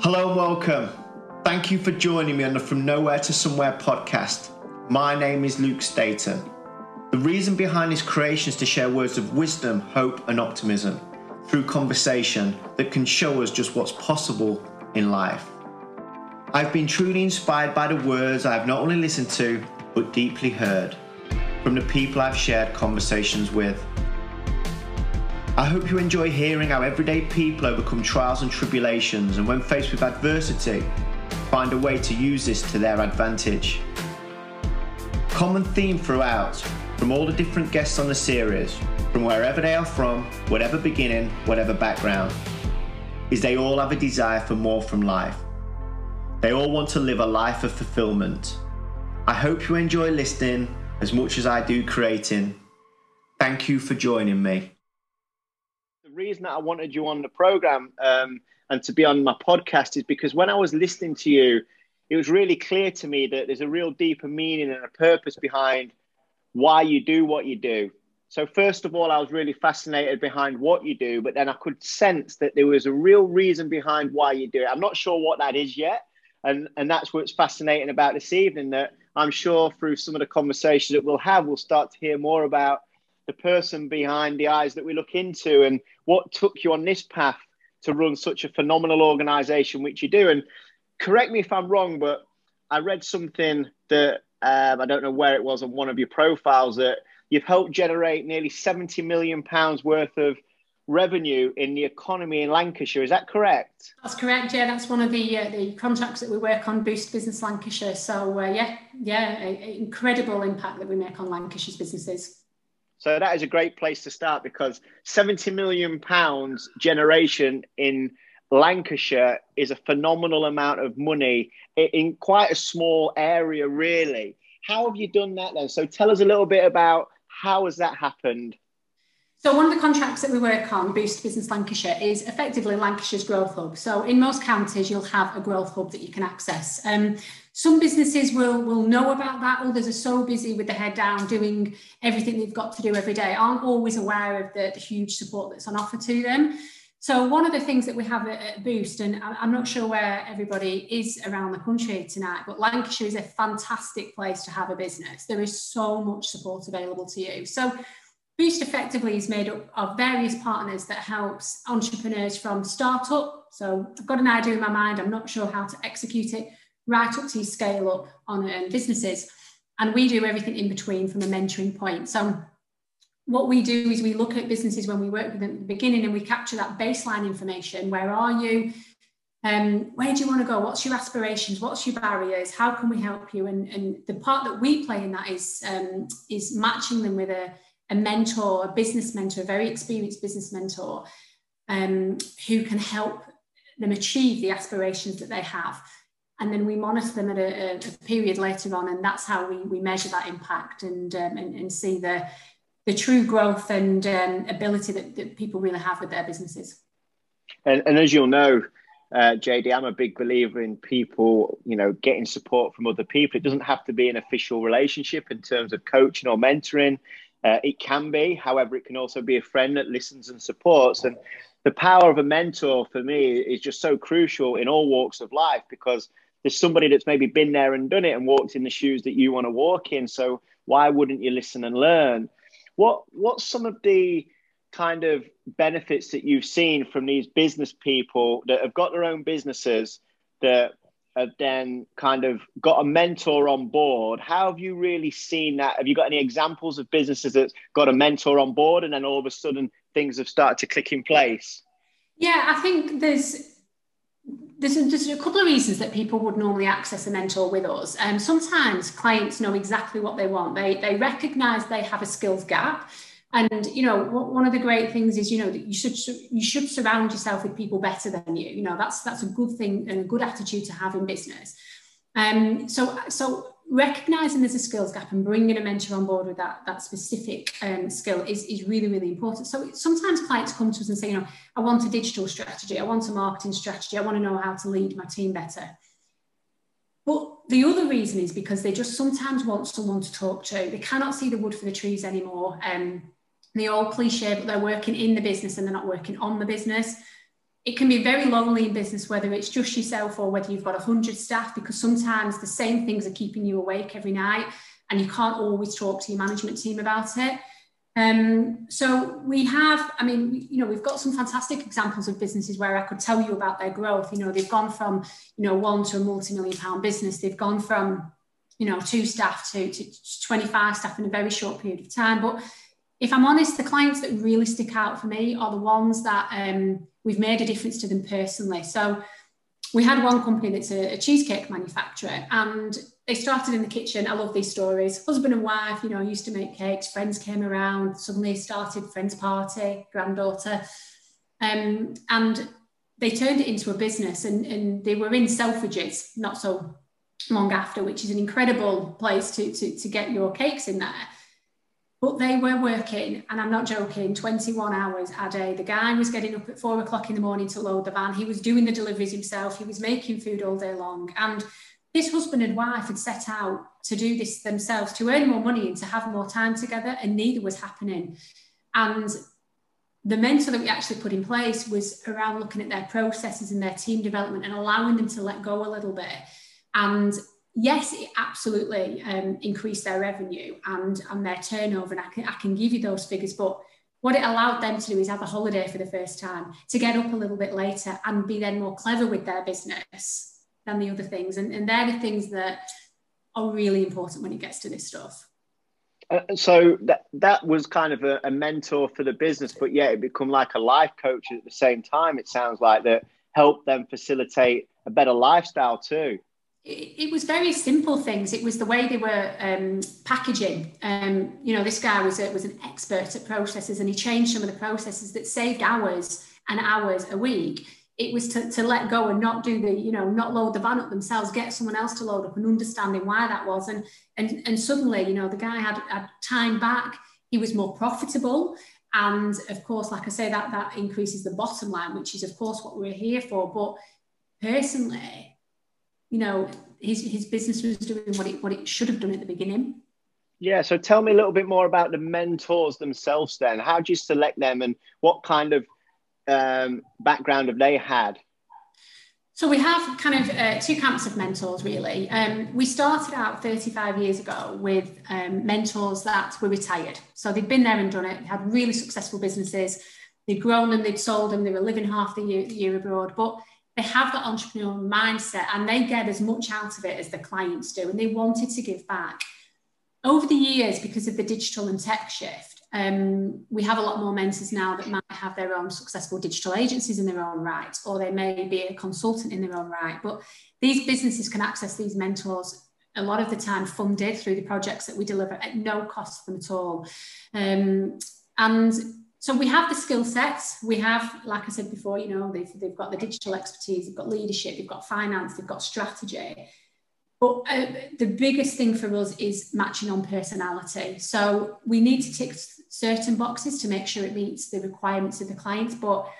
Hello and welcome. Thank you for joining me on the From Nowhere to Somewhere podcast. My name is Luke Staten. The reason behind this creation is to share words of wisdom, hope, and optimism through conversation that can show us just what's possible in life. I've been truly inspired by the words I have not only listened to, but deeply heard from the people I've shared conversations with. I hope you enjoy hearing how everyday people overcome trials and tribulations and, when faced with adversity, find a way to use this to their advantage. Common theme throughout, from all the different guests on the series, from wherever they are from, whatever beginning, whatever background, is they all have a desire for more from life. They all want to live a life of fulfillment. I hope you enjoy listening as much as I do creating. Thank you for joining me. Reason that I wanted you on the program um, and to be on my podcast is because when I was listening to you, it was really clear to me that there's a real deeper meaning and a purpose behind why you do what you do. So, first of all, I was really fascinated behind what you do, but then I could sense that there was a real reason behind why you do it. I'm not sure what that is yet, and and that's what's fascinating about this evening. That I'm sure through some of the conversations that we'll have, we'll start to hear more about the person behind the eyes that we look into and what took you on this path to run such a phenomenal organization, which you do. And correct me if I'm wrong, but I read something that um, I don't know where it was on one of your profiles that you've helped generate nearly 70 million pounds worth of revenue in the economy in Lancashire. Is that correct? That's correct. Yeah, that's one of the uh, the contracts that we work on, Boost Business Lancashire. So uh, yeah, yeah, a, a incredible impact that we make on Lancashire's businesses. So that is a great place to start because 70 million pounds generation in Lancashire is a phenomenal amount of money in quite a small area, really. How have you done that then? So tell us a little bit about how has that happened? So one of the contracts that we work on, Boost Business Lancashire, is effectively Lancashire's growth hub. So in most counties, you'll have a growth hub that you can access. Um, some businesses will will know about that. Others are so busy with the head down, doing everything they've got to do every day, aren't always aware of the, the huge support that's on offer to them. So one of the things that we have at, Boost, and I'm not sure where everybody is around the country tonight, but Lancashire is a fantastic place to have a business. There is so much support available to you. So Boost effectively is made up of various partners that helps entrepreneurs from startup. So I've got an idea in my mind, I'm not sure how to execute it, right up to scale up on um, businesses. And we do everything in between from a mentoring point. So what we do is we look at businesses when we work with them at the beginning and we capture that baseline information. Where are you? Um, where do you want to go? What's your aspirations? What's your barriers? How can we help you? And, and the part that we play in that is um, is matching them with a, a mentor, a business mentor, a very experienced business mentor, um, who can help them achieve the aspirations that they have. And then we monitor them at a, a period later on, and that's how we, we measure that impact and, um, and, and see the the true growth and um, ability that, that people really have with their businesses. And, and as you'll know, uh, JD, I'm a big believer in people, you know, getting support from other people. It doesn't have to be an official relationship in terms of coaching or mentoring. Uh, it can be, however, it can also be a friend that listens and supports. And the power of a mentor for me is just so crucial in all walks of life because there's somebody that's maybe been there and done it and walked in the shoes that you want to walk in. So why wouldn't you listen and learn? What what's some of the kind of benefits that you've seen from these business people that have got their own businesses that have then kind of got a mentor on board? How have you really seen that? Have you got any examples of businesses that got a mentor on board and then all of a sudden things have started to click in place? Yeah, I think there's there's there's a couple of reasons that people would normally access a mentor with us. Um, sometimes clients know exactly what they want. They they recognise they have a skills gap, and you know one of the great things is you know that you should you should surround yourself with people better than you. You know that's that's a good thing and a good attitude to have in business. Um, so so recognizing there's a skills gap and bringing a mentor on board with that that specific um, skill is, is really really important. So sometimes clients come to us and say you know i want a digital strategy. I want a marketing strategy. I want to know how to lead my team better. But the other reason is because they just sometimes want someone to talk to. They cannot see the wood for the trees anymore. Um, the old cliche but they're working in the business and they're not working on the business it can be very lonely in business, whether it's just yourself or whether you've got 100 staff, because sometimes the same things are keeping you awake every night and you can't always talk to your management team about it. Um, so we have, I mean, you know, we've got some fantastic examples of businesses where I could tell you about their growth. You know, they've gone from, you know, one to a multi-million pound business. They've gone from, you know, two staff to, to 25 staff in a very short period of time. But if I'm honest, the clients that really stick out for me are the ones that um, we've made a difference to them personally. So we had one company that's a, a, cheesecake manufacturer and they started in the kitchen. I love these stories. Husband and wife, you know, used to make cakes. Friends came around, suddenly started friends party, granddaughter. Um, and they turned it into a business and, and they were in Selfridges not so long after, which is an incredible place to, to, to get your cakes in there. But they were working, and I'm not joking, 21 hours a day. The guy was getting up at four o'clock in the morning to load the van. He was doing the deliveries himself. He was making food all day long. And this husband and wife had set out to do this themselves, to earn more money and to have more time together, and neither was happening. And the mentor that we actually put in place was around looking at their processes and their team development and allowing them to let go a little bit. And yes, it absolutely um, increased their revenue and, and their turnover. And I can, I can give you those figures, but what it allowed them to do is have a holiday for the first time, to get up a little bit later and be then more clever with their business than the other things. And, and they're the things that are really important when it gets to this stuff. Uh, so that that was kind of a, a, mentor for the business, but yeah, it become like a life coach at the same time. It sounds like that helped them facilitate a better lifestyle too it, was very simple things. It was the way they were um, packaging. Um, you know, this guy was a, was an expert at processes, and he changed some of the processes that saved hours and hours a week. It was to, to let go and not do the, you know, not load the van up themselves, get someone else to load up, and understanding why that was. And and and suddenly, you know, the guy had, had time back. He was more profitable, and of course, like I say, that that increases the bottom line, which is of course what we're here for. But personally, you know, his, his business was doing what it, what it should have done at the beginning. Yeah, so tell me a little bit more about the mentors themselves then. How do you select them and what kind of um, background have they had? So we have kind of uh, two camps of mentors, really. Um, we started out 35 years ago with um, mentors that were retired. So they'd been there and done it, had really successful businesses. They'd grown them, they'd sold them, they were living half the year, the year abroad. But they have that entrepreneurial mindset and they get as much out of it as the clients do and they wanted to give back. Over the years because of the digital and tech shift um, we have a lot more mentors now that might have their own successful digital agencies in their own right or they may be a consultant in their own right. But these businesses can access these mentors a lot of the time funded through the projects that we deliver at no cost to them at all. Um, and so we have the skill sets. We have, like I said before, you know, they've, they've got the digital expertise, they've got leadership, they've got finance, they've got strategy. But uh, the biggest thing for us is matching on personality. So we need to tick certain boxes to make sure it meets the requirements of the clients. But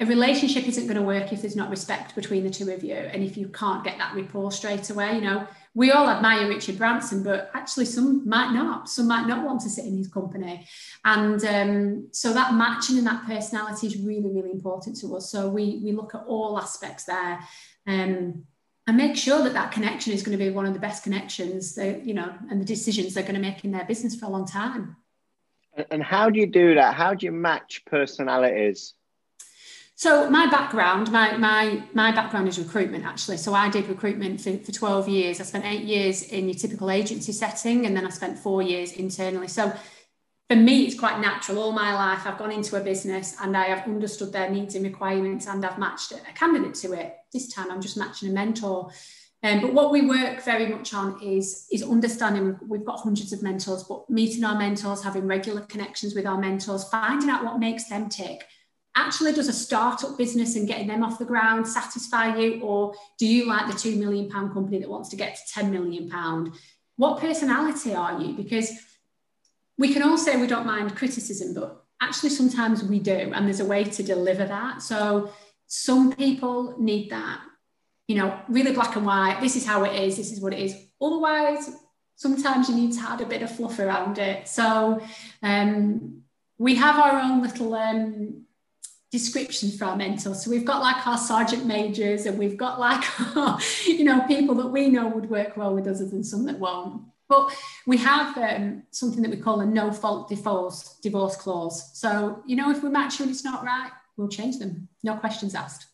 a relationship isn't going to work if there's not respect between the two of you and if you can't get that rapport straight away. You know, we all admire Richard Branson, but actually some might not. Some might not want to sit in his company. And um, so that matching and that personality is really, really important to us. So we, we look at all aspects there. Um, and make sure that that connection is going to be one of the best connections that, you know, and the decisions they're going to make in their business for a long time. And how do you do that? How do you match personalities? So my background, my my my background is recruitment actually. So I did recruitment for, for 12 years. I spent eight years in your typical agency setting and then I spent four years internally. So for me, it's quite natural. All my life, I've gone into a business and I have understood their needs and requirements and I've matched a candidate to it. This time I'm just matching a mentor. Um, but what we work very much on is, is understanding we've got hundreds of mentors, but meeting our mentors, having regular connections with our mentors, finding out what makes them tick actually does a startup business and getting them off the ground satisfy you or do you like the 2 million pound company that wants to get to 10 million pound? What personality are you? Because we can all say we don't mind criticism but actually sometimes we do and there's a way to deliver that. So some people need that you know really black and white this is how it is this is what it is. Otherwise sometimes you need to add a bit of fluff around it. So um, we have our own little um, descriptions for our mentors. So we've got like our sergeant majors and we've got like, our, you know, people that we know would work well with us and some that won't. But we have um, something that we call a no fault divorce, divorce clause. So, you know, if we match you and it's not right, we'll change them. No questions asked.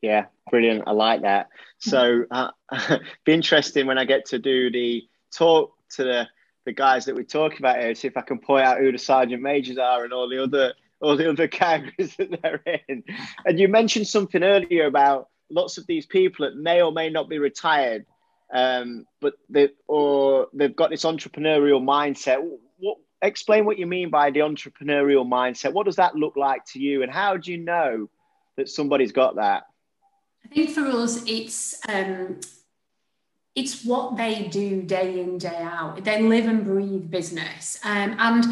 Yeah, brilliant. I like that. So, uh, be interesting when I get to do the talk to the, the guys that we talk about here, to see if I can point out who the sergeant majors are and all the other all the other categories that they're in. And you mentioned something earlier about lots of these people that may or may not be retired, um, but they or they've got this entrepreneurial mindset. What, explain what you mean by the entrepreneurial mindset. What does that look like to you, and how do you know that somebody's got that? I think for us, it's um, it's what they do day in day out. They live and breathe business, um, and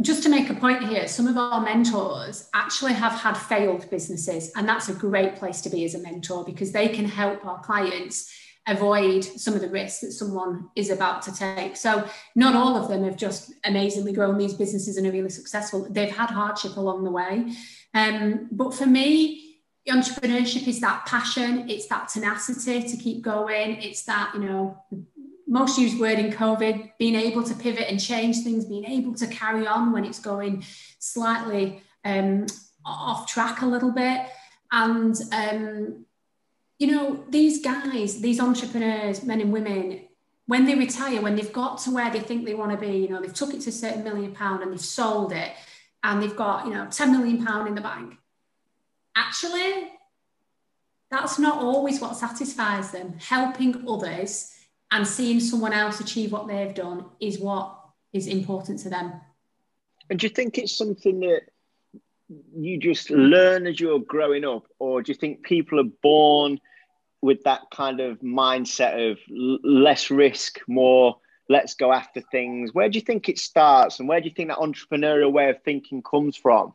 just to make a point here, some of our mentors actually have had failed businesses, and that's a great place to be as a mentor because they can help our clients avoid some of the risks that someone is about to take. So, not all of them have just amazingly grown these businesses and are really successful. They've had hardship along the way. Um, but for me, entrepreneurship is that passion, it's that tenacity to keep going, it's that, you know, most used word in COVID, being able to pivot and change things, being able to carry on when it's going slightly um, off track a little bit. And, um, you know, these guys, these entrepreneurs, men and women, when they retire, when they've got to where they think they want to be, you know, they've took it to a certain million pound and they've sold it and they've got, you know, 10 million pound in the bank. Actually, that's not always what satisfies them. Helping others and seeing someone else achieve what they've done is what is important to them. And do you think it's something that you just learn as you're growing up, or do you think people are born with that kind of mindset of less risk, more let's go after things? Where do you think it starts, and where do you think that entrepreneurial way of thinking comes from?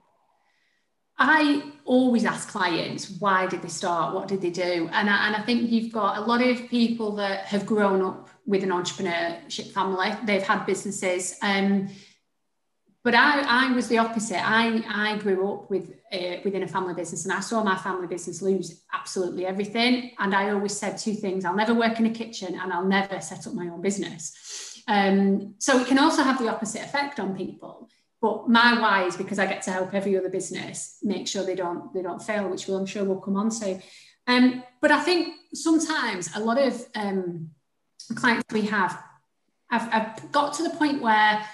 I always ask clients, why did they start? What did they do? And I, and I think you've got a lot of people that have grown up with an entrepreneurship family. They've had businesses. Um, but I, I was the opposite. I, I grew up with uh, within a family business and I saw my family business lose absolutely everything. And I always said two things I'll never work in a kitchen and I'll never set up my own business. Um, so it can also have the opposite effect on people. But my why is because I get to help every other business make sure they don't they don't fail, which I'm sure we'll come on to. Um, but I think sometimes a lot of um, clients we have have, have got to the point where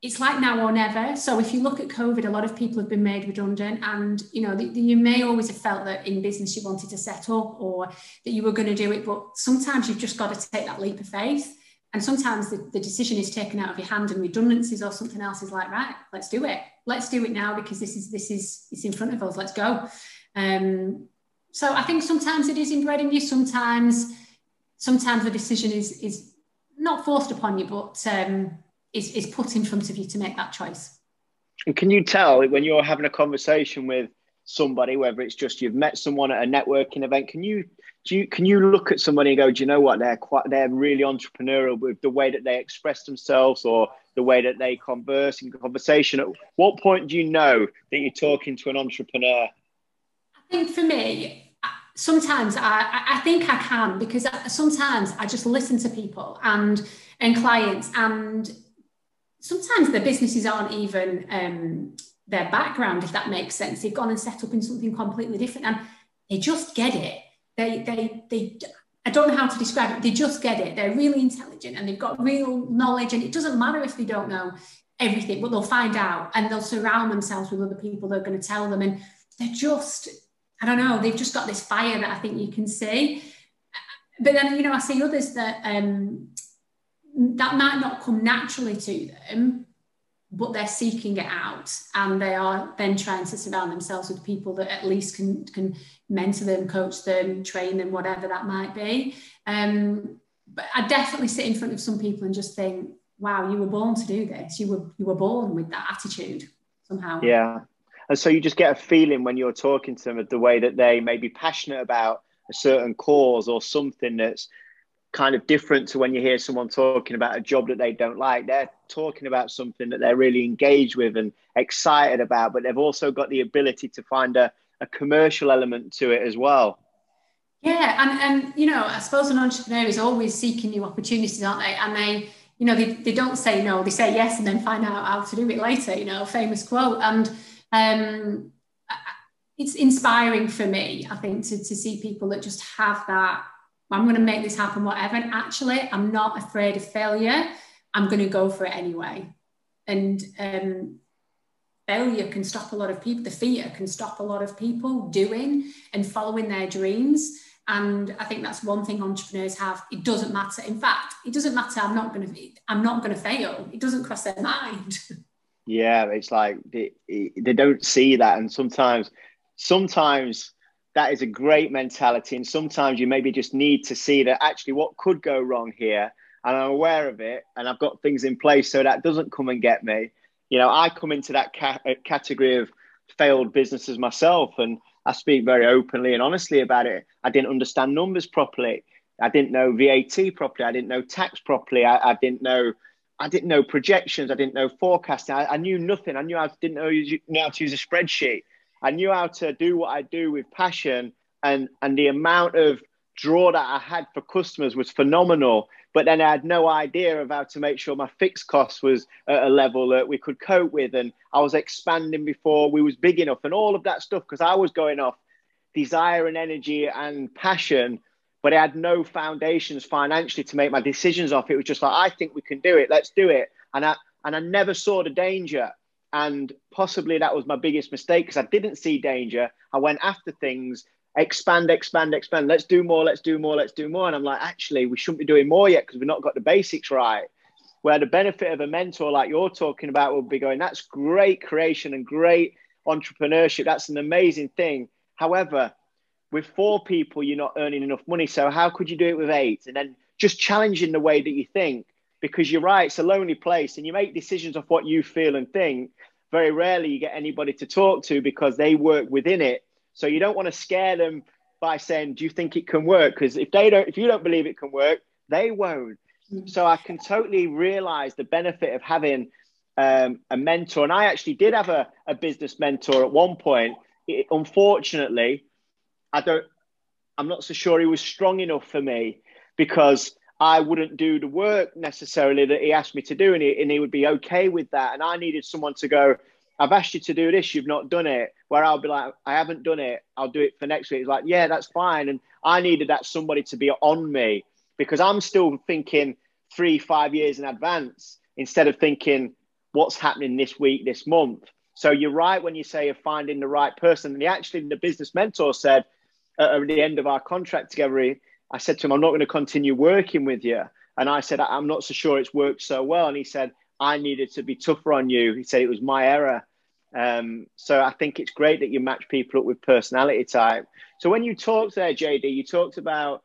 it's like now or never. So if you look at COVID, a lot of people have been made redundant, and you know the, the, you may always have felt that in business you wanted to set up or that you were going to do it, but sometimes you've just got to take that leap of faith. And sometimes the, the decision is taken out of your hand and redundancies or something else is like, right, let's do it. Let's do it now because this is this is it's in front of us. Let's go. Um, so I think sometimes it is inbred in you. Sometimes, sometimes the decision is is not forced upon you, but um, is is put in front of you to make that choice. And can you tell when you're having a conversation with somebody, whether it's just you've met someone at a networking event, can you do you can you look at somebody and go, do you know what they're quite they're really entrepreneurial with the way that they express themselves or the way that they converse in conversation? At what point do you know that you're talking to an entrepreneur? I think for me, sometimes I, I think I can because sometimes I just listen to people and and clients and sometimes the businesses aren't even um, their background, if that makes sense. They've gone and set up in something completely different and they just get it. They, they, they, I don't know how to describe it. They just get it. They're really intelligent and they've got real knowledge. And it doesn't matter if they don't know everything, but they'll find out and they'll surround themselves with other people that are going to tell them. And they're just, I don't know, they've just got this fire that I think you can see. But then, you know, I see others that um, that might not come naturally to them, but they're seeking it out and they are then trying to surround themselves with people that at least can can mentor them coach them train them whatever that might be. Um, but i definitely sit in front of some people and just think wow you were born to do this. You were you were born with that attitude somehow. Yeah. And so you just get a feeling when you're talking to them of the way that they may be passionate about a certain cause or something that's kind of different to when you hear someone talking about a job that they don't like. They're talking about something that they're really engaged with and excited about, but they've also got the ability to find a, a commercial element to it as well. Yeah, and and you know, I suppose an entrepreneur is always seeking new opportunities, aren't they? And they, you know, they, they don't say no, they say yes and then find out how to do it later, you know, famous quote. And um it's inspiring for me, I think, to, to see people that just have that I'm going to make this happen, whatever. And actually, I'm not afraid of failure. I'm going to go for it anyway. And um, failure can stop a lot of people, the fear can stop a lot of people doing and following their dreams. And I think that's one thing entrepreneurs have. It doesn't matter. In fact, it doesn't matter. I'm not going to. I'm not going to fail. It doesn't cross their mind. Yeah, it's like they, they don't see that, and sometimes, sometimes that is a great mentality. And sometimes you maybe just need to see that actually what could go wrong here. And I'm aware of it. And I've got things in place so that doesn't come and get me. You know, I come into that ca- uh, category of failed businesses myself. And I speak very openly and honestly about it. I didn't understand numbers properly. I didn't know VAT properly. I didn't know tax properly. I, I didn't know I didn't know projections. I didn't know forecasting. I, I knew nothing. I knew I didn't know, know how to use a spreadsheet. I knew how to do what I do with passion, and and the amount of draw that I had for customers was phenomenal. But then I had no idea of how to make sure my fixed cost was at a level that we could cope with, and I was expanding before we was big enough, and all of that stuff because I was going off desire and energy and passion. But I had no foundations financially to make my decisions off. It was just like, I think we can do it. Let's do it. And I and I never saw the danger. And possibly that was my biggest mistake because I didn't see danger. I went after things, expand, expand, expand. Let's do more, let's do more, let's do more. And I'm like, actually, we shouldn't be doing more yet because we've not got the basics right. Where the benefit of a mentor like you're talking about will be going, that's great creation and great entrepreneurship. That's an amazing thing. However, with four people, you're not earning enough money. So how could you do it with eight? And then just challenging the way that you think because you're right, it's a lonely place and you make decisions of what you feel and think. Very rarely you get anybody to talk to because they work within it. So you don't want to scare them by saying, "Do you think it can work?" Because if they don't, if you don't believe it can work, they won't. Mm-hmm. So I can totally realize the benefit of having um, a mentor. And I actually did have a, a business mentor at one point. It, unfortunately, I don't. I'm not so sure he was strong enough for me because I wouldn't do the work necessarily that he asked me to do, and he, and he would be okay with that. And I needed someone to go, I've asked you to do this, you've not done it. Where I'll be like, I haven't done it, I'll do it for next week. He's like, yeah, that's fine. And I needed that somebody to be on me because I'm still thinking three, five years in advance instead of thinking what's happening this week, this month. So you're right when you say you're finding the right person. And he actually, the business mentor said at the end of our contract together, I said to him, I'm not going to continue working with you. And I said, I'm not so sure it's worked so well. And he said, I needed to be tougher on you. He said it was my error. Um, so I think it's great that you match people up with personality type. So when you talked there, JD, you talked about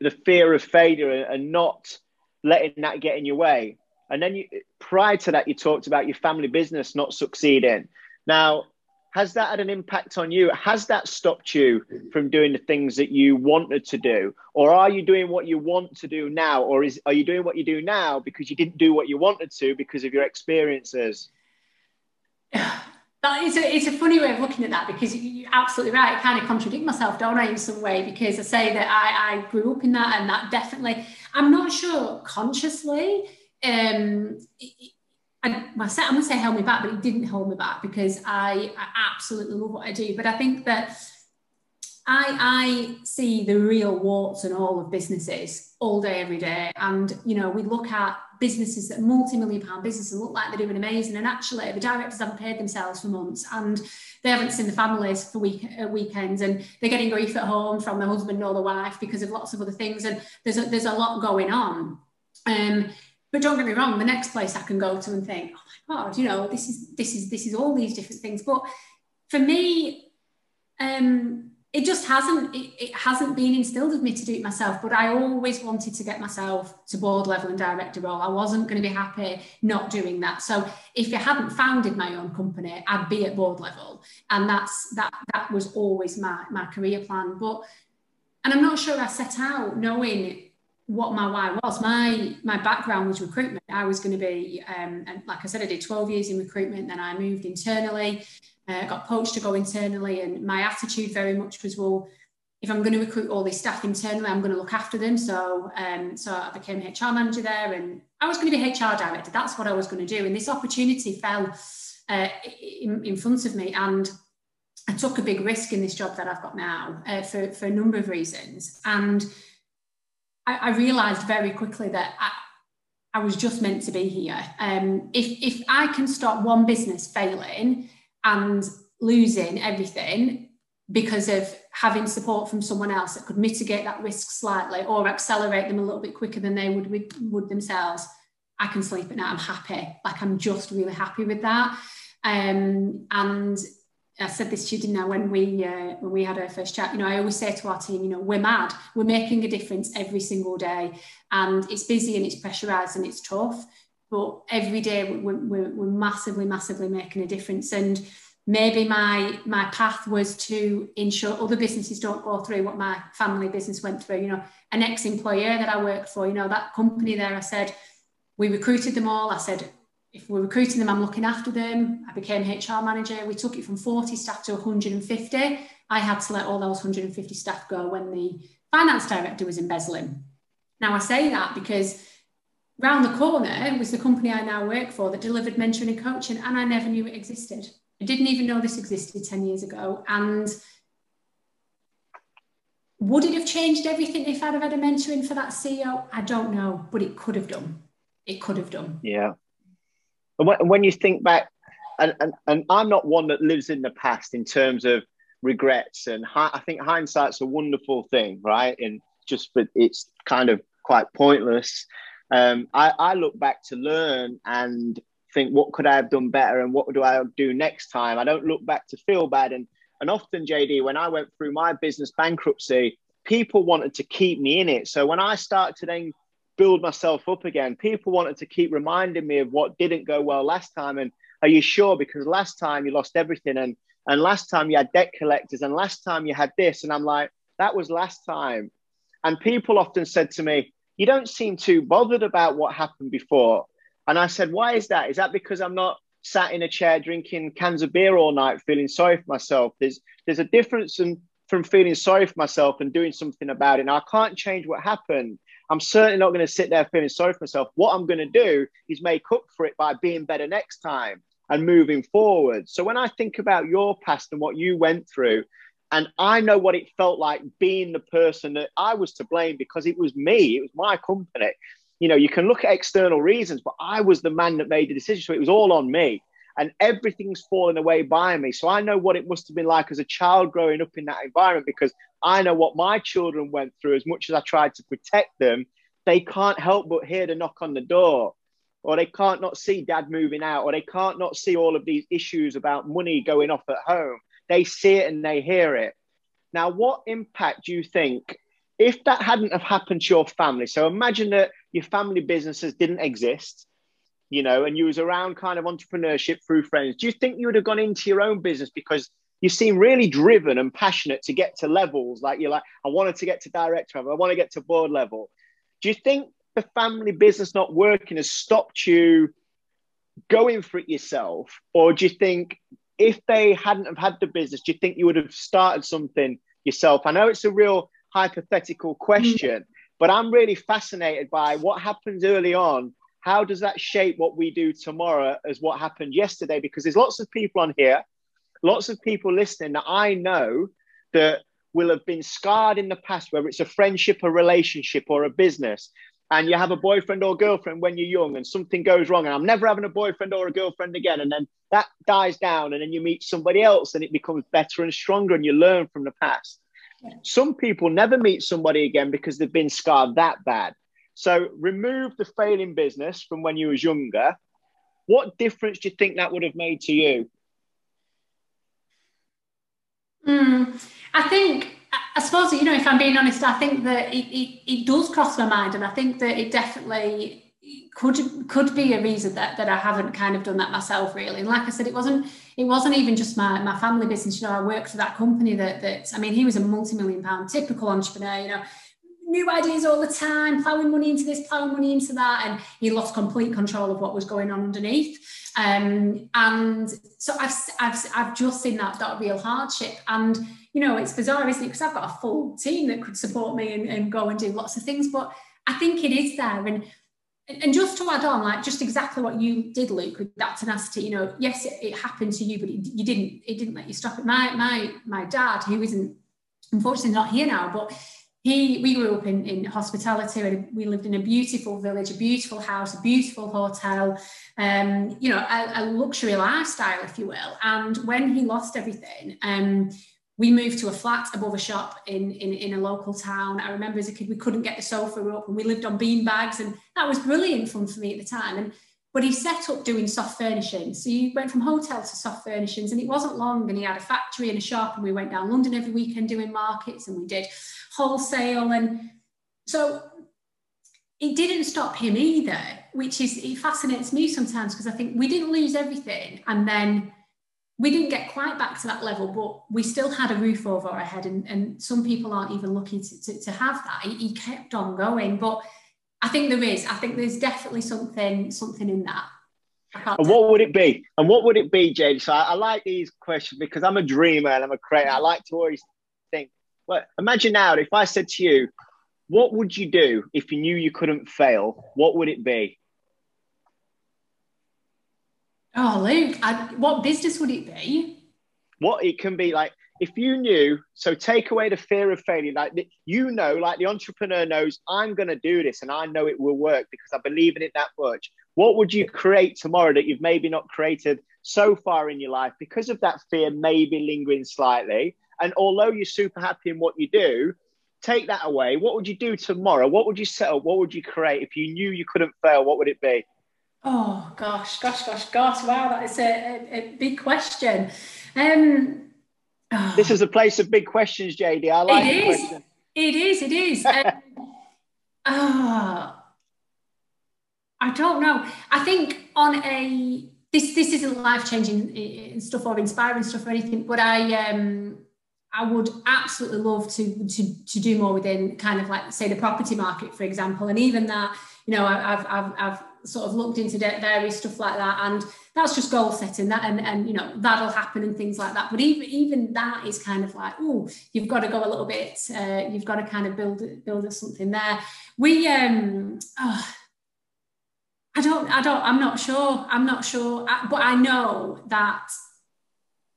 the fear of failure and not letting that get in your way. And then you, prior to that, you talked about your family business not succeeding. Now, has that had an impact on you? Has that stopped you from doing the things that you wanted to do? Or are you doing what you want to do now? Or is are you doing what you do now because you didn't do what you wanted to because of your experiences? That is a, it's a funny way of looking at that because you're absolutely right. I kind of contradict myself, don't I, in some way? Because I say that I, I grew up in that and that definitely, I'm not sure consciously. Um, it, I, say, I'm going to say held me back, but it didn't hold me back because I, I absolutely love what I do. But I think that I, I see the real warts and all of businesses all day, every day. And, you know, we look at businesses that multi-million pound businesses look like they're doing amazing. And actually the directors haven't paid themselves for months and they haven't seen the families for week, uh, weekends and they're getting grief at home from the husband or the wife because of lots of other things. And there's a, there's a lot going on. Um, but don't get me wrong, the next place I can go to and think, oh my God, you know, this is this is this is all these different things. But for me, um, it just hasn't it, it, hasn't been instilled in me to do it myself. But I always wanted to get myself to board level and director role. I wasn't going to be happy not doing that. So if I hadn't founded my own company, I'd be at board level, and that's that that was always my my career plan. But and I'm not sure I set out knowing what my why was. My my background was recruitment. I was going to be, um, and like I said, I did 12 years in recruitment. Then I moved internally, uh, got poached to go internally, and my attitude very much was, well, if I'm going to recruit all this staff internally, I'm going to look after them. So, um, so I became HR manager there, and I was going to be HR director. That's what I was going to do. And this opportunity fell uh, in, in front of me, and I took a big risk in this job that I've got now uh, for for a number of reasons. And I, I realised very quickly that I, I was just meant to be here. Um, if if I can stop one business failing and losing everything because of having support from someone else that could mitigate that risk slightly or accelerate them a little bit quicker than they would would themselves i can sleep at night. I'm happy. Like i'm just really happy with that. Um, and I said this to you, didn't I, when we uh, when we had our first chat. You know, I always say to our team, you know, we're mad. We're making a difference every single day, and it's busy and it's pressurized and it's tough. But every day we're, we're, we're massively, massively making a difference. And maybe my my path was to ensure other businesses don't go through what my family business went through you know an ex-employer that i worked for you know that company there i said we recruited them all i said if we're recruiting them i'm looking after them i became hr manager we took it from 40 staff to 150 i had to let all those 150 staff go when the finance director was embezzling now i say that because round the corner was the company i now work for that delivered mentoring and coaching and i never knew it existed I didn't even know this existed 10 years ago. And would it have changed everything if I'd have had a mentoring for that CEO? I don't know, but it could have done. It could have done. Yeah. And when you think back, and, and, and I'm not one that lives in the past in terms of regrets, and I think hindsight's a wonderful thing, right? And just, but it's kind of quite pointless. Um, I, I look back to learn and think what could I have done better and what do I do next time. I don't look back to feel bad. And and often, JD, when I went through my business bankruptcy, people wanted to keep me in it. So when I started then build myself up again, people wanted to keep reminding me of what didn't go well last time. And are you sure? Because last time you lost everything, and and last time you had debt collectors, and last time you had this, and I'm like, that was last time. And people often said to me, you don't seem too bothered about what happened before. And I said, why is that? Is that because I'm not sat in a chair drinking cans of beer all night, feeling sorry for myself? There's there's a difference in, from feeling sorry for myself and doing something about it. Now I can't change what happened. I'm certainly not going to sit there feeling sorry for myself. What I'm going to do is make up for it by being better next time and moving forward. So when I think about your past and what you went through, and I know what it felt like being the person that I was to blame because it was me, it was my company you know, you can look at external reasons, but I was the man that made the decision. So it was all on me and everything's fallen away by me. So I know what it must have been like as a child growing up in that environment because I know what my children went through as much as I tried to protect them. They can't help but hear the knock on the door, or they can't not see dad moving out, or they can't not see all of these issues about money going off at home. They see it and they hear it. Now, what impact do you think if that hadn't have happened to your family? So imagine that your family businesses didn't exist, you know, and you was around kind of entrepreneurship through friends, do you think you would have gone into your own business because you seem really driven and passionate to get to levels like you're like, I wanted to get to director level, I want to get to board level. Do you think the family business not working has stopped you going for it yourself? Or do you think if they hadn't have had the business, do you think you would have started something yourself? I know it's a real hypothetical question, but I'm really fascinated by what happens early on. How does that shape what we do tomorrow as what happened yesterday? Because there's lots of people on here, lots of people listening that I know that will have been scarred in the past, whether it's a friendship, a relationship, or a business. And you have a boyfriend or girlfriend when you're young, and something goes wrong, and I'm never having a boyfriend or a girlfriend again. And then that dies down, and then you meet somebody else, and it becomes better and stronger, and you learn from the past. Some people never meet somebody again because they've been scarred that bad. So remove the failing business from when you was younger. What difference do you think that would have made to you? Mm, I think, I suppose, you know, if I'm being honest, I think that it, it, it does cross my mind. And I think that it definitely could could be a reason that, that I haven't kind of done that myself really. And like I said, it wasn't it wasn't even just my, my family business. You know, I worked for that company that that I mean, he was a multi-million pound typical entrepreneur, you know, new ideas all the time, plowing money into this, plowing money into that, and he lost complete control of what was going on underneath. Um, and so I've, I've, I've just seen that that real hardship. And you know, it's bizarre, isn't it? Because I've got a full team that could support me and, and go and do lots of things, but I think it is there. And and just to add on, like just exactly what you did, Luke, with that tenacity. You know, yes, it, it happened to you, but it, you didn't. It didn't let you stop it. My my my dad, who isn't unfortunately not here now, but he we grew up in, in hospitality and we lived in a beautiful village, a beautiful house, a beautiful hotel, um, you know, a, a luxury lifestyle, if you will. And when he lost everything, um, we moved to a flat above a shop in, in, in a local town. I remember as a kid, we couldn't get the sofa up and we lived on bean bags and that was brilliant fun for me at the time. And but he set up doing soft furnishings. So he went from hotel to soft furnishings and it wasn't long and he had a factory and a shop and we went down London every weekend doing markets and we did wholesale. And so it didn't stop him either, which is, it fascinates me sometimes because I think we didn't lose everything and then we didn't get quite back to that level, but we still had a roof over our head. And, and some people aren't even lucky to, to, to have that. He, he, kept on going. But I think there is. I think there's definitely something something in that. And what would it be? And what would it be, Jade? So I, I, like these questions because I'm a dreamer and I'm a creator. I like to always think, well, imagine now if I said to you, what would you do if you knew you couldn't fail? What would it be? Oh, Luke, I, what business would it be? What it can be like if you knew, so take away the fear of failure, like you know, like the entrepreneur knows, I'm going to do this and I know it will work because I believe in it that much. What would you create tomorrow that you've maybe not created so far in your life because of that fear maybe lingering slightly? And although you're super happy in what you do, take that away. What would you do tomorrow? What would you set up? What would you create if you knew you couldn't fail? What would it be? Oh gosh, gosh, gosh, gosh! Wow, that is a, a, a big question. Um, oh. This is a place of big questions, JD. I like it is. It is. It is. um, oh, I don't know. I think on a this this isn't life changing stuff or inspiring stuff or anything, but I um I would absolutely love to to to do more within kind of like say the property market, for example, and even that you know I've I've I've sort of looked into various stuff like that and that's just goal setting that and, and you know that'll happen and things like that. But even even that is kind of like oh you've got to go a little bit uh, you've got to kind of build build something there. We um oh, I don't I don't I'm not sure I'm not sure but I know that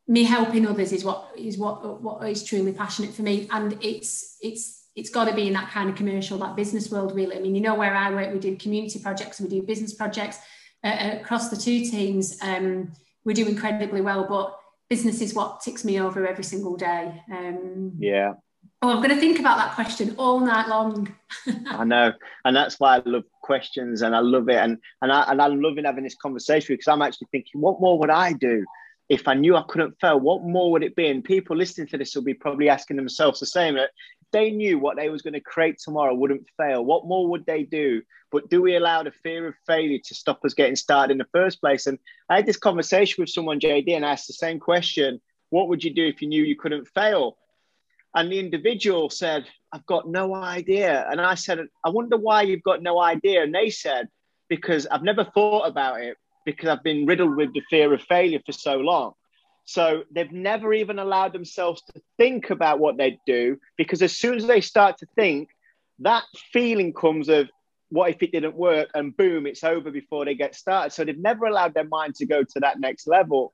me helping others is what is what what is truly passionate for me. And it's it's it's got to be in that kind of commercial, that business world, really. I mean, you know, where I work, we do community projects, we do business projects uh, across the two teams. Um, we do incredibly well, but business is what ticks me over every single day. Um, yeah. Oh, I'm going to think about that question all night long. I know, and that's why I love questions, and I love it, and and I and I'm loving having this conversation because I'm actually thinking, what more would I do if I knew I couldn't fail? What more would it be? And people listening to this will be probably asking themselves the same they knew what they was going to create tomorrow wouldn't fail, what more would they do? But do we allow the fear of failure to stop us getting started in the first place? And I had this conversation with someone, JD, and asked the same question: What would you do if you knew you couldn't fail? And the individual said, I've got no idea. And I said, I wonder why you've got no idea. And they said, Because I've never thought about it, because I've been riddled with the fear of failure for so long. So they've never even allowed themselves to think about what they'd do because as soon as they start to think, that feeling comes of what if it didn't work and boom, it's over before they get started. So they've never allowed their mind to go to that next level.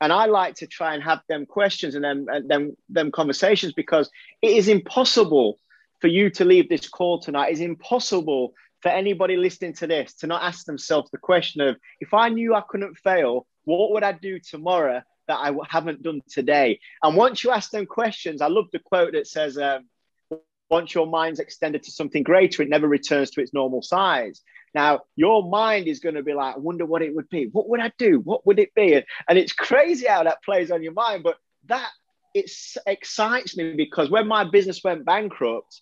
And I like to try and have them questions and them and them them conversations because it is impossible for you to leave this call tonight. It's impossible for anybody listening to this to not ask themselves the question of if I knew I couldn't fail, what would I do tomorrow that I haven't done today. And once you ask them questions, I love the quote that says, um, once your mind's extended to something greater, it never returns to its normal size. Now, your mind is going to be like, I wonder what it would be. What would I do? What would it be? And it's crazy how that plays on your mind. But that it excites me because when my business went bankrupt,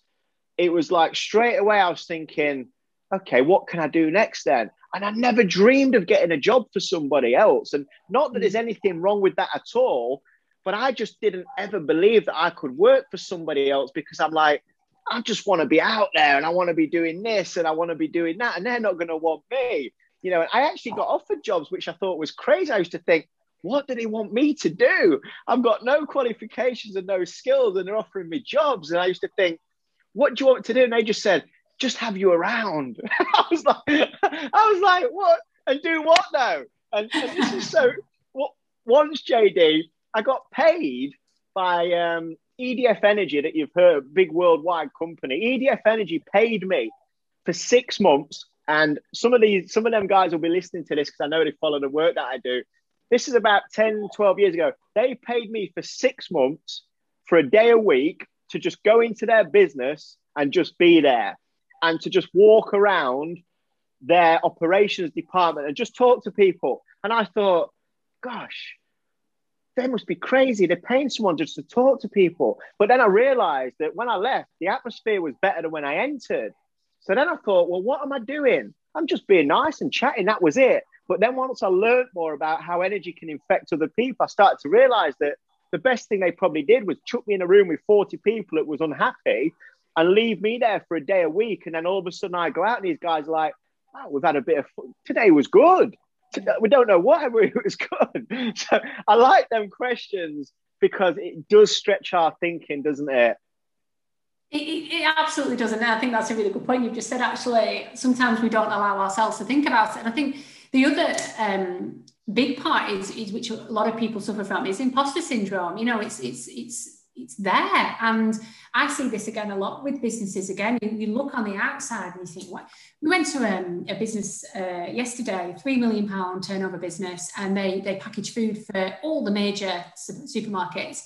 it was like straight away I was thinking, okay, what can I do next then? And I never dreamed of getting a job for somebody else. And not that there's mm. anything wrong with that at all, but I just didn't ever believe that I could work for somebody else because I'm like, I just want to be out there and I want to be doing this and I want to be doing that, and they're not going to want me. You know, I actually got offered jobs which I thought was crazy. I used to think, what do they want me to do? I've got no qualifications and no skills, and they're offering me jobs. And I used to think, what do you want to do? And they just said, just have you around. I was like, I was like, what? And do what now? And, and this is so. What once JD, I got paid by um, EDF Energy that you've heard, big worldwide company. EDF Energy paid me for six months, and some of these, some of them guys will be listening to this because I know they follow the work that I do. This is about 10, 12 years ago. They paid me for six months for a day a week to just go into their business and just be there and to just walk around their operations department and just talk to people. And I thought, gosh, they must be crazy. They're paying someone just to talk to people. But then I realized that when I left, the atmosphere was better than when I entered. So then I thought, well, what am I doing? I'm just being nice and chatting. That was it. But then once I learned more about how energy can infect other people, I started to realize that the best thing they probably did was chuck me in a room with 40 people that was unhappy and leave me there for a day a week. And then all of a sudden I go out and these guys are like, oh, we've had a bit of fun. Today was good. We don't know why, but it was good. So I like them questions because it does stretch our thinking, doesn't it? It, it, it, absolutely doesn't. And I think that's a really good point you've just said. Actually, sometimes we don't allow ourselves to think about it. And I think the other um, big part is, is which a lot of people suffer from is imposter syndrome. You know, it's it's it's it's there, and I see this again a lot with businesses. Again, you, you look on the outside and you think, what? We went to um, a business uh, yesterday, three million pound turnover business, and they they package food for all the major supermarkets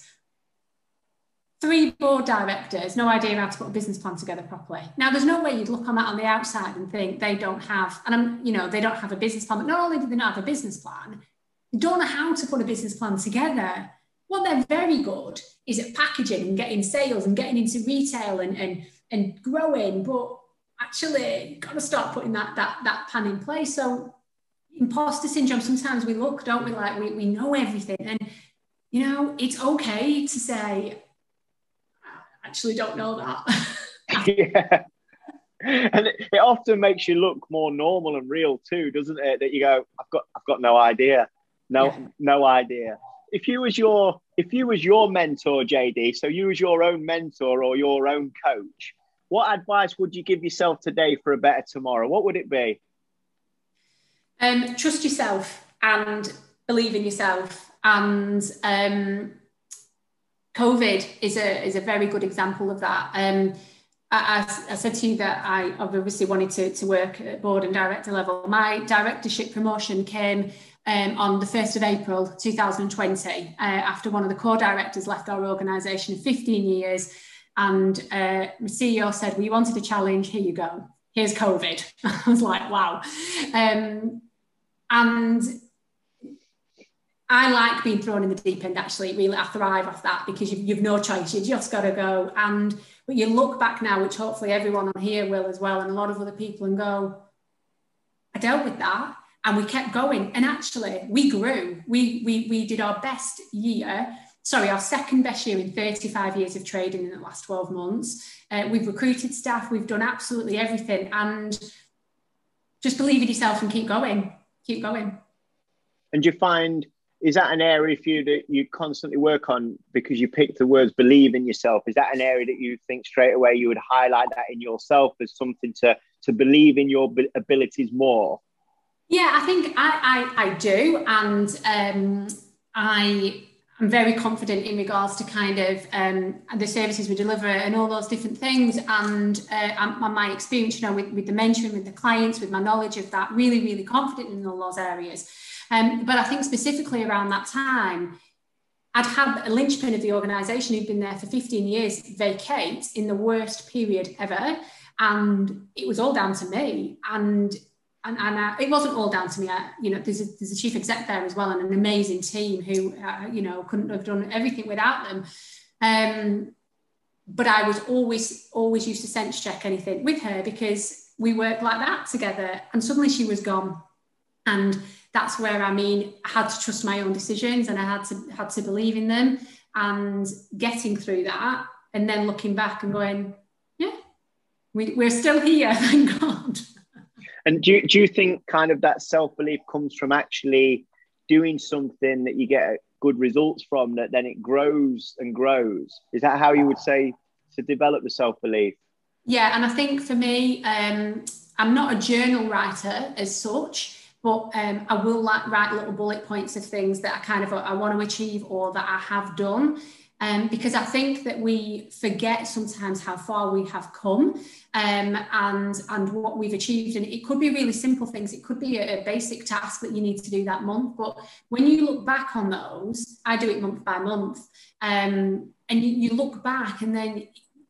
three board directors, no idea how to put a business plan together properly. Now, there's no way you'd look on that on the outside and think they don't have, and I'm, you know, they don't have a business plan. But not only do they not have a business plan, they don't know how to put a business plan together. What they're very good is at packaging and getting sales and getting into retail and and and growing. But actually, you've got to start putting that that that plan in place. So imposter syndrome, sometimes we look, don't we, like we, we know everything. And you know, it's okay to say, I actually don't know that. yeah. And it, it, often makes you look more normal and real too, doesn't it? That you go, I've got, I've got no idea, no, yeah. no idea. If you was your, if you was your mentor, JD, so you was your own mentor or your own coach, what advice would you give yourself today for a better tomorrow? What would it be? Um, trust yourself and believe in yourself and um, COVID is a is a very good example of that. Um, I, I, said to you that I obviously wanted to, to work at board and director level. My directorship promotion came um, on the 1st of April 2020 uh, after one of the core directors left our organisation 15 years. And uh, the CEO said, We wanted a challenge, here you go. Here's COVID. I was like, wow. Um, and I like being thrown in the deep end. Actually, really, I thrive off that because you've, you've no choice. You just got to go. And but you look back now, which hopefully everyone on here will as well, and a lot of other people, and go, I dealt with that, and we kept going. And actually, we grew. We we we did our best year. Sorry, our second best year in 35 years of trading in the last 12 months. Uh, we've recruited staff. We've done absolutely everything, and just believe in yourself and keep going. Keep going. And you find is that an area for you that you constantly work on because you picked the words believe in yourself is that an area that you think straight away you would highlight that in yourself as something to to believe in your abilities more yeah i think i i, I do and um i I'm very confident in regards to kind of um, the services we deliver and all those different things. And uh, my experience, you know, with, with the mentoring, with the clients, with my knowledge of that, really, really confident in all those areas. Um, but I think specifically around that time, I'd had a linchpin of the organisation who'd been there for 15 years vacate in the worst period ever. And it was all down to me. And and, and it wasn't all down to me. I, you know, there's a, there's a chief exec there as well, and an amazing team who, uh, you know, couldn't have done everything without them. Um, but I was always, always used to sense check anything with her because we worked like that together. And suddenly she was gone, and that's where I mean, I had to trust my own decisions, and I had to had to believe in them, and getting through that, and then looking back and going, yeah, we, we're still here, thank God. And do you, do you think kind of that self belief comes from actually doing something that you get good results from that then it grows and grows? Is that how you would say to develop the self belief? Yeah, and I think for me, um, I'm not a journal writer as such, but um, I will like write little bullet points of things that I kind of I want to achieve or that I have done. Um, because I think that we forget sometimes how far we have come um, and and what we've achieved. And it could be really simple things. It could be a, a, basic task that you need to do that month. But when you look back on those, I do it month by month, um, and you, you, look back, and then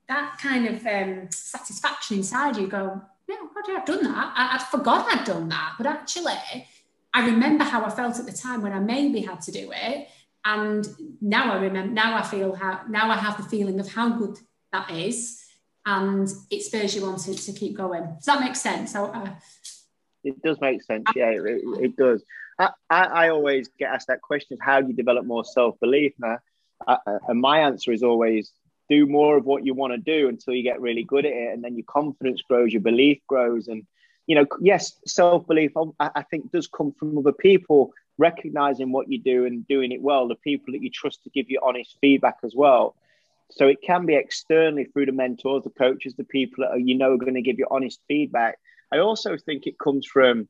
that kind of um, satisfaction inside you go, yeah, God, I've done that. I, I forgot I'd done that, but actually, I remember how I felt at the time when I maybe had to do it and now I remember, now I feel how, now I have the feeling of how good that is. And it spurs you on to, to keep going. Does that make sense? So, uh, it does make sense. Yeah, it, it does. I, I, I, always get asked that question: How do you develop more self belief? Now, and my answer is always do more of what you want to do until you get really good at it, and then your confidence grows, your belief grows, and you know, yes, self belief I, I think does come from other people recognizing what you do and doing it well, the people that you trust to give you honest feedback as well. So it can be externally through the mentors, the coaches, the people that are, you know are going to give you honest feedback. I also think it comes from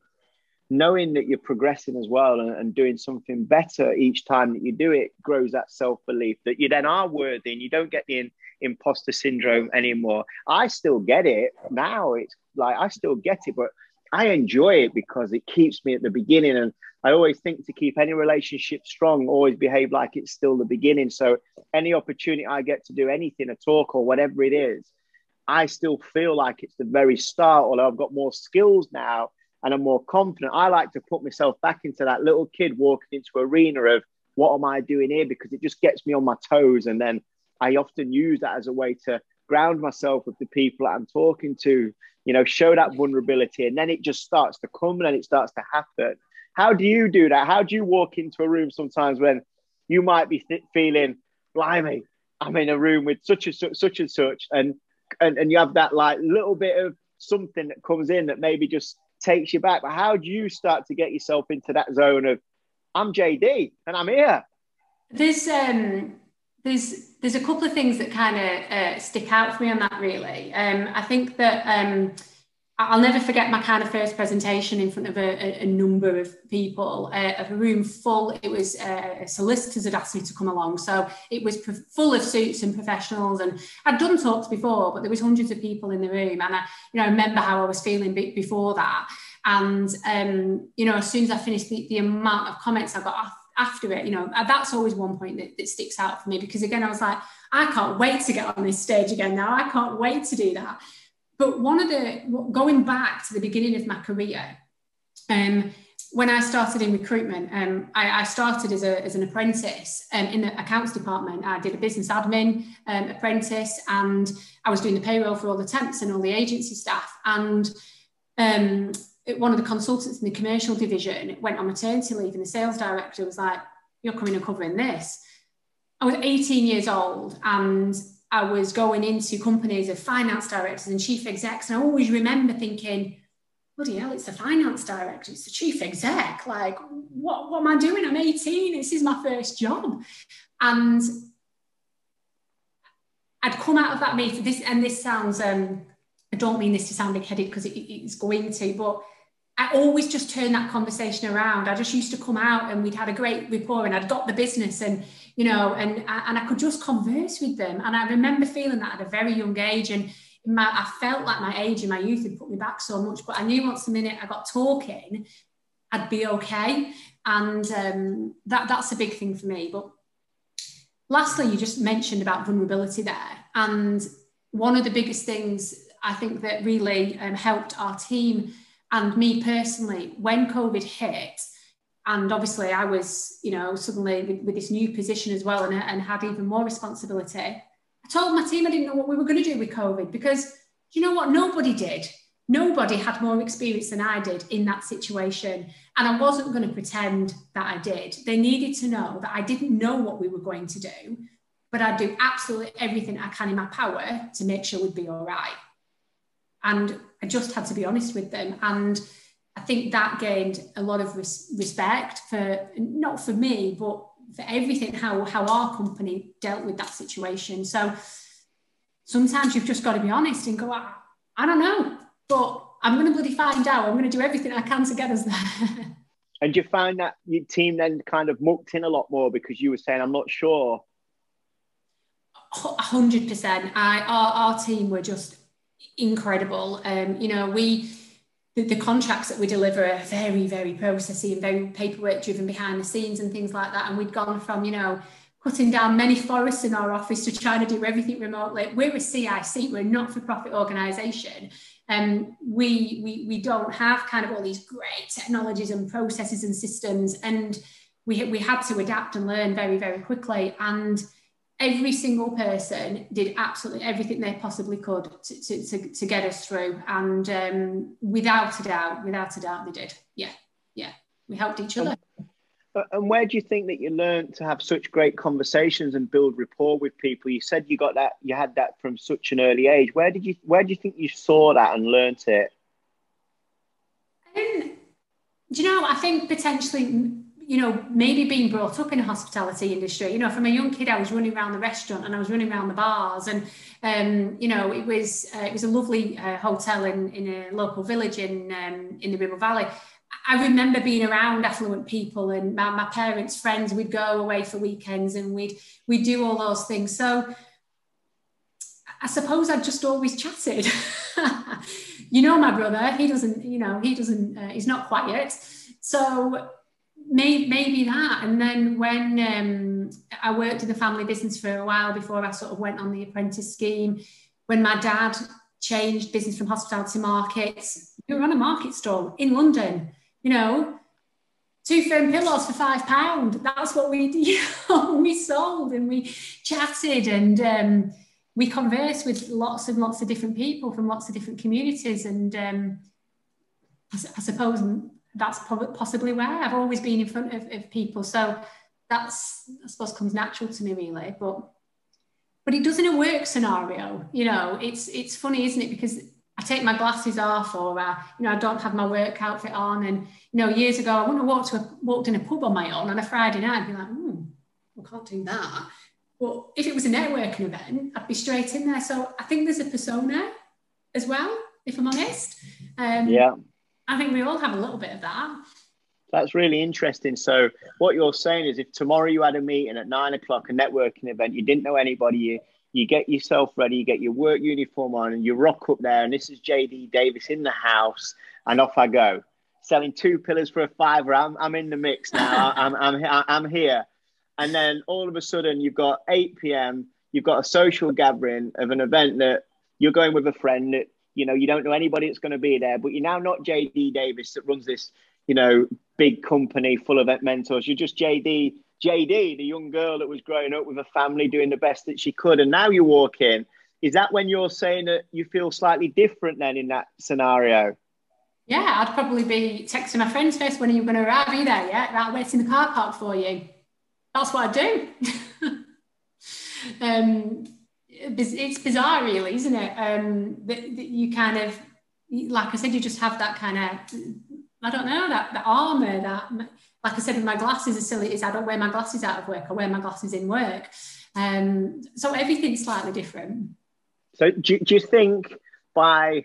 knowing that you're progressing as well and, and doing something better each time that you do it grows that self belief that you then are worthy and you don't get the in, imposter syndrome anymore. I still get it now. It's like I still get it, but I enjoy it because it keeps me at the beginning. And I always think to keep any relationship strong, always behave like it's still the beginning. So any opportunity I get to do anything, a talk or whatever it is, I still feel like it's the very start, although I've got more skills now and I'm more confident. I like to put myself back into that little kid walking into arena of what am I doing here? Because it just gets me on my toes. And then I often use that as a way to ground myself with the people I'm talking to, you know, show that vulnerability. And then it just starts to come and it starts to happen. How do you do that? How do you walk into a room sometimes when you might be th- feeling, blimey, I'm in a room with such and such, such and such, and, and and you have that like little bit of something that comes in that maybe just takes you back. But how do you start to get yourself into that zone of, I'm JD and I'm here? There's um there's there's a couple of things that kind of uh, stick out for me on that really. Um, I think that um, I'll never forget my kind of first presentation in front of a, a number of people, uh, of a room full. It was uh, solicitors had asked me to come along, so it was full of suits and professionals. And I'd done talks before, but there was hundreds of people in the room, and I, you know, remember how I was feeling before that. And um, you know, as soon as I finished, the, the amount of comments I got after it, you know, uh, that's always one point that, that sticks out for me because again, I was like, I can't wait to get on this stage again now. I can't wait to do that. But one of the going back to the beginning of my career, um, when I started in recruitment, um, I, I, started as, a, as an apprentice um, in the accounts department. I did a business admin um, apprentice and I was doing the payroll for all the temps and all the agency staff. And um, one of the consultants in the commercial division went on maternity leave, and the sales director was like, You're coming and covering this. I was 18 years old and I was going into companies of finance directors and chief execs. And I always remember thinking, bloody hell, it's the finance director, it's the chief exec. Like, what, what am I doing? I'm 18, this is my first job. And I'd come out of that meeting, this, and this sounds, um, I don't mean this to sound big headed because it, it's going to, but I always just turned that conversation around. I just used to come out and we'd had a great rapport and I'd got the business and, you know, and, and I could just converse with them. And I remember feeling that at a very young age. And my, I felt like my age and my youth had put me back so much, but I knew once the minute I got talking, I'd be okay. And um, that, that's a big thing for me. But lastly, you just mentioned about vulnerability there. And one of the biggest things I think that really um, helped our team and me personally, when COVID hit, and obviously I was, you know, suddenly with, with this new position as well and, and had even more responsibility, I told my team I didn't know what we were going to do with COVID because you know what? Nobody did. Nobody had more experience than I did in that situation. And I wasn't going to pretend that I did. They needed to know that I didn't know what we were going to do, but I'd do absolutely everything I can in my power to make sure we'd be all right. And I just had to be honest with them. And I think that gained a lot of res- respect for not for me, but for everything how how our company dealt with that situation. So sometimes you've just got to be honest and go, I, I don't know, but I'm going to bloody find out. I'm going to do everything I can to get us there. and you find that your team then kind of mucked in a lot more because you were saying, I'm not sure. hundred percent. I our, our team were just incredible. Um, you know, we the, the, contracts that we deliver are very, very processy and very paperwork driven behind the scenes and things like that. And we'd gone from, you know, cutting down many forests in our office to trying to do everything remotely. We're a CIC, we're a not-for-profit organisation. Um, we, we, we don't have kind of all these great technologies and processes and systems. And we, we had to adapt and learn very, very quickly. And every single person did absolutely everything they possibly could to, to, to, to get us through. And um, without a doubt, without a doubt, they did. Yeah, yeah. We helped each other. And where do you think that you learned to have such great conversations and build rapport with people? You said you got that, you had that from such an early age. Where did you, where do you think you saw that and learnt it? Um, do you know? I think potentially you know, maybe being brought up in a hospitality industry, you know, from a young kid, I was running around the restaurant and I was running around the bars, and um, you know, it was uh, it was a lovely uh, hotel in in a local village in um, in the Ribble Valley. I remember being around affluent people and my, my parents' friends. We'd go away for weekends and we'd we'd do all those things. So I suppose I just always chatted. you know, my brother, he doesn't, you know, he doesn't, uh, he's not quiet. So maybe, maybe that. And then when um, I worked in the family business for a while before I sort of went on the apprentice scheme, when my dad changed business from hospitality markets, we were on a market stall in London, you know, two firm pillows for five pound. That's what we we sold and we chatted and um, we conversed with lots and lots of different people from lots of different communities. And um, I, I suppose that's possibly where I've always been in front of, of people. So that's, I suppose, comes natural to me really. But but it does in a work scenario. You know, it's it's funny, isn't it? Because I take my glasses off, or uh, you know, I don't have my work outfit on. And you know, years ago, I wouldn't have walked to a, walked in a pub on my own on a Friday night. I'd be like, hmm, I can't do that. But if it was a networking event, I'd be straight in there. So I think there's a persona as well, if I'm honest. Um, yeah. I think we all have a little bit of that. That's really interesting. So, what you're saying is, if tomorrow you had a meeting at nine o'clock, a networking event, you didn't know anybody, you you get yourself ready, you get your work uniform on, and you rock up there, and this is JD Davis in the house, and off I go, selling two pillars for a fiver. I'm, I'm in the mix now. I'm, I'm, I'm here. And then all of a sudden, you've got 8 p.m., you've got a social gathering of an event that you're going with a friend that you know, you don't know anybody that's going to be there, but you're now not JD Davis that runs this, you know, big company full of mentors. You're just JD, JD, the young girl that was growing up with a family doing the best that she could. And now you walk in. Is that when you're saying that you feel slightly different then in that scenario? Yeah, I'd probably be texting my friends first when are you going to arrive? Are you there yet? Right, waiting in the car park for you. That's what I do. um, it's bizarre, really, isn't it? Um, that, that, you kind of, like I said, you just have that kind of, I don't know, that, that armor. That, like I said, with my glasses, as silly as I don't wear my glasses out of work, I wear my glasses in work. Um, so everything's slightly different. So do, do you think by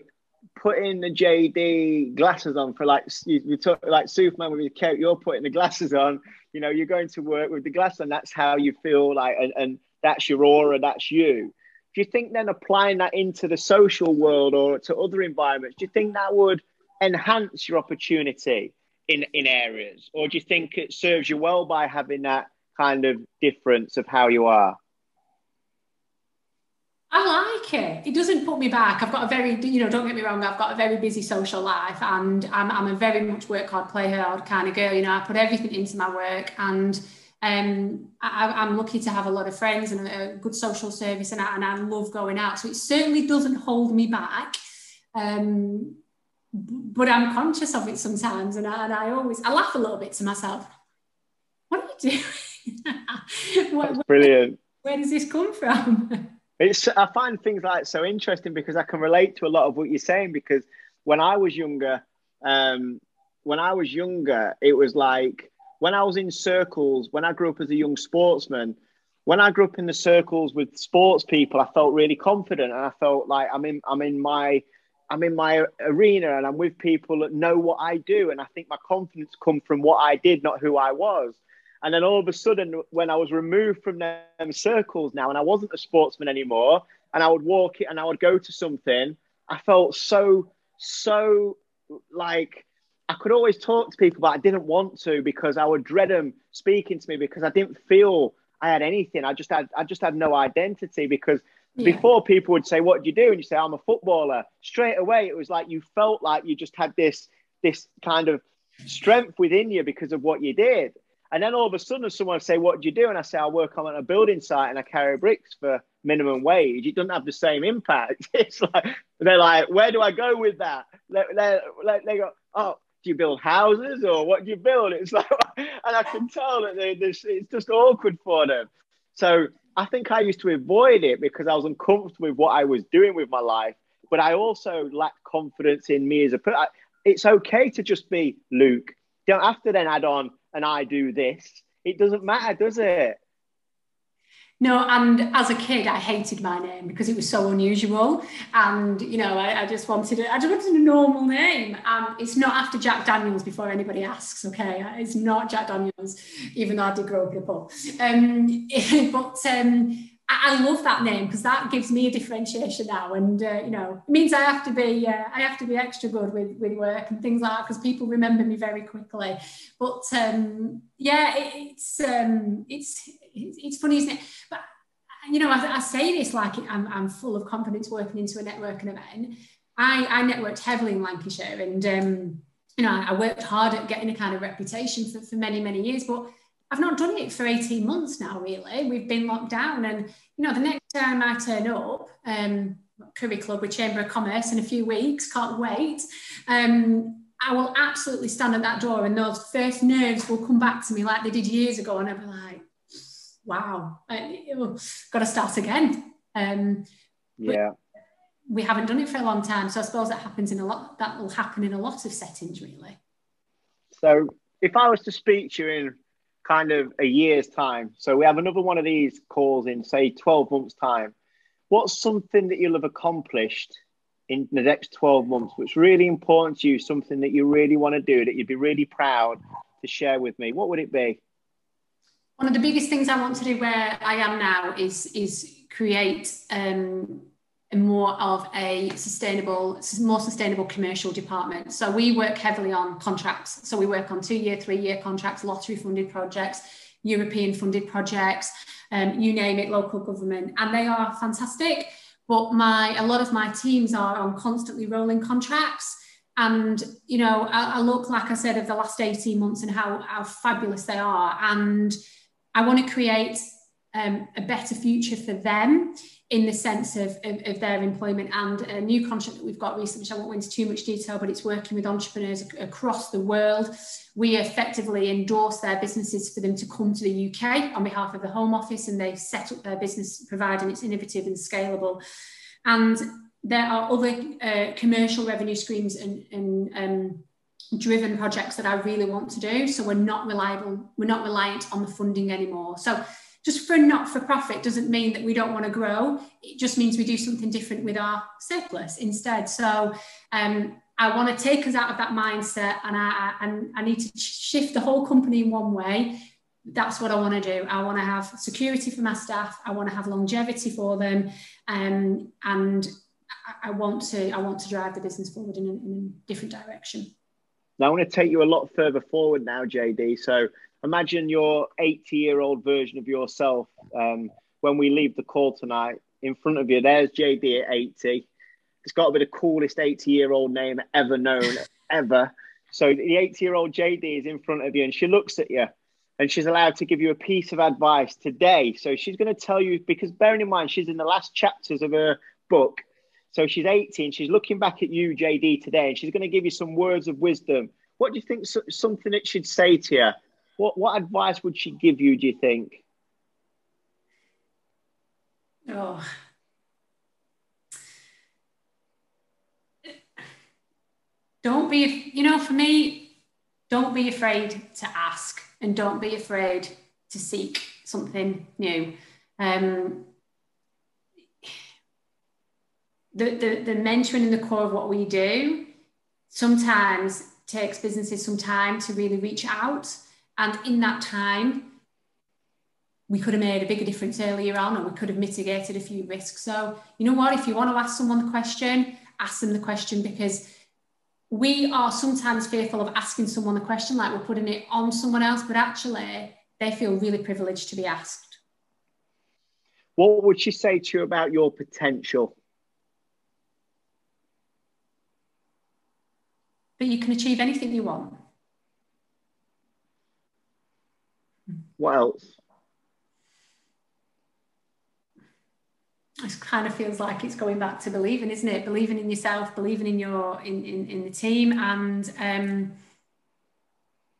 putting the JD glasses on for like you talk like Superman with his coat, you're putting the glasses on. You know, you're going to work with the glasses, and that's how you feel like, and, and that's your aura, that's you do you think then applying that into the social world or to other environments, do you think that would enhance your opportunity in, in areas? Or do you think it serves you well by having that kind of difference of how you are? I like it. It doesn't put me back. I've got a very, you know, don't get me wrong, I've got a very busy social life and I'm, I'm a very much work hard, play hard kind of girl. You know, I put everything into my work and um, I, am lucky to have a lot of friends and a, good social service, and I, and I, love going out. So it certainly doesn't hold me back. Um, but I'm conscious of it sometimes, and I, and I, always I laugh a little bit to myself. What are you doing? what, That's brilliant. Where, where does this come from? It's I find things like so interesting because I can relate to a lot of what you're saying because when I was younger, um, when I was younger, it was like when I was in circles, when I grew up as a young sportsman, when I grew up in the circles with sports people, I felt really confident and I felt like I'm in I'm in my I'm in my arena and I'm with people that know what I do. And I think my confidence come from what I did, not who I was. And then all of a sudden, when I was removed from them circles now, and I wasn't a sportsman anymore, and I would walk it and I would go to something, I felt so, so like I could always talk to people, but I didn't want to because I would dread them speaking to me because I didn't feel I had anything. I just had, I just had no identity because yeah. before people would say, "What do you do?" and you say, "I'm a footballer." Straight away, it was like you felt like you just had this, this kind of strength within you because of what you did. And then all of a sudden, someone say, "What do you do?" And I say, "I work on a building site and I carry bricks for minimum wage." It doesn't have the same impact. It's like they're like, "Where do I go with that?" They, they, they go, "Oh, do you build houses or what do you build?" It's like, and I can tell that they, it's just awkward for them. So I think I used to avoid it because I was uncomfortable with what I was doing with my life, but I also lacked confidence in me as a person. It's okay to just be Luke. Don't have to then add on and I do this. It doesn't matter, does it? No, and as a kid, I hated my name because it was so unusual, and you know, I, I just wanted it. I just wanted a normal name. Um, it's not after Jack Daniels before anybody asks. Okay, it's not Jack Daniels, even though I did grow up in a pub. Um, but um, I love that name because that gives me a differentiation now, and uh, you know, it means I have to be uh, I have to be extra good with with work and things like that because people remember me very quickly. But um, yeah, it, it's um, it's it's funny, isn't it? But you know, I, I say this like I'm, I'm full of confidence working into a networking event. I, I networked heavily in Lancashire, and um, you know, I worked hard at getting a kind of reputation for, for many many years, but I've not done it for 18 months now, really. We've been locked down. And, you know, the next time I turn up, um, Curry Club with Chamber of Commerce in a few weeks, can't wait. Um, I will absolutely stand at that door and those first nerves will come back to me like they did years ago. And I'll be like, wow, got to start again. Um, yeah. We haven't done it for a long time. So I suppose that happens in a lot, that will happen in a lot of settings, really. So if I was to speak to you in kind of a year's time. So we have another one of these calls in, say, 12 months' time. What's something that you'll have accomplished in the next 12 months, which really important to you, something that you really want to do, that you'd be really proud to share with me? What would it be? One of the biggest things I want to do where I am now is is create um, more of a sustainable, more sustainable commercial department. So we work heavily on contracts. So we work on two-year, three-year contracts, lottery-funded projects, European-funded projects, um, you name it, local government, and they are fantastic. But my a lot of my teams are on constantly rolling contracts. And you know, I, I look like I said of the last 18 months and how, how fabulous they are. And I want to create um, a better future for them in the sense of, of, of, their employment and a new contract that we've got recently, which I won't go into too much detail, but it's working with entrepreneurs across the world. We effectively endorse their businesses for them to come to the UK on behalf of the Home Office and they set up their business providing it's innovative and scalable. And there are other uh, commercial revenue streams and, and um, driven projects that I really want to do. So we're not reliable, we're not reliant on the funding anymore. So just for not for profit doesn't mean that we don't want to grow. It just means we do something different with our surplus instead. So um, I want to take us out of that mindset and I, and I need to shift the whole company in one way. That's what I want to do. I want to have security for my staff. I want to have longevity for them, um, and I want to I want to drive the business forward in a, in a different direction. Now I want to take you a lot further forward now, JD. So imagine your 80 year old version of yourself um, when we leave the call tonight. In front of you, there's JD at 80. It's got to be the coolest 80 year old name ever known, ever. So the 80 year old JD is in front of you and she looks at you and she's allowed to give you a piece of advice today. So she's going to tell you, because bearing in mind, she's in the last chapters of her book. So she's 18. She's looking back at you, JD, today, and she's going to give you some words of wisdom. What do you think? Something that she'd say to you. What What advice would she give you? Do you think? Oh. Don't be, you know, for me, don't be afraid to ask and don't be afraid to seek something new. Um, the, the, the mentoring in the core of what we do sometimes takes businesses some time to really reach out. And in that time, we could have made a bigger difference earlier on, or we could have mitigated a few risks. So, you know what? If you want to ask someone the question, ask them the question because we are sometimes fearful of asking someone the question, like we're putting it on someone else, but actually, they feel really privileged to be asked. What would she say to you about your potential? That you can achieve anything you want. What else? it kind of feels like it's going back to believing, isn't it? Believing in yourself, believing in your in in, in the team, and um,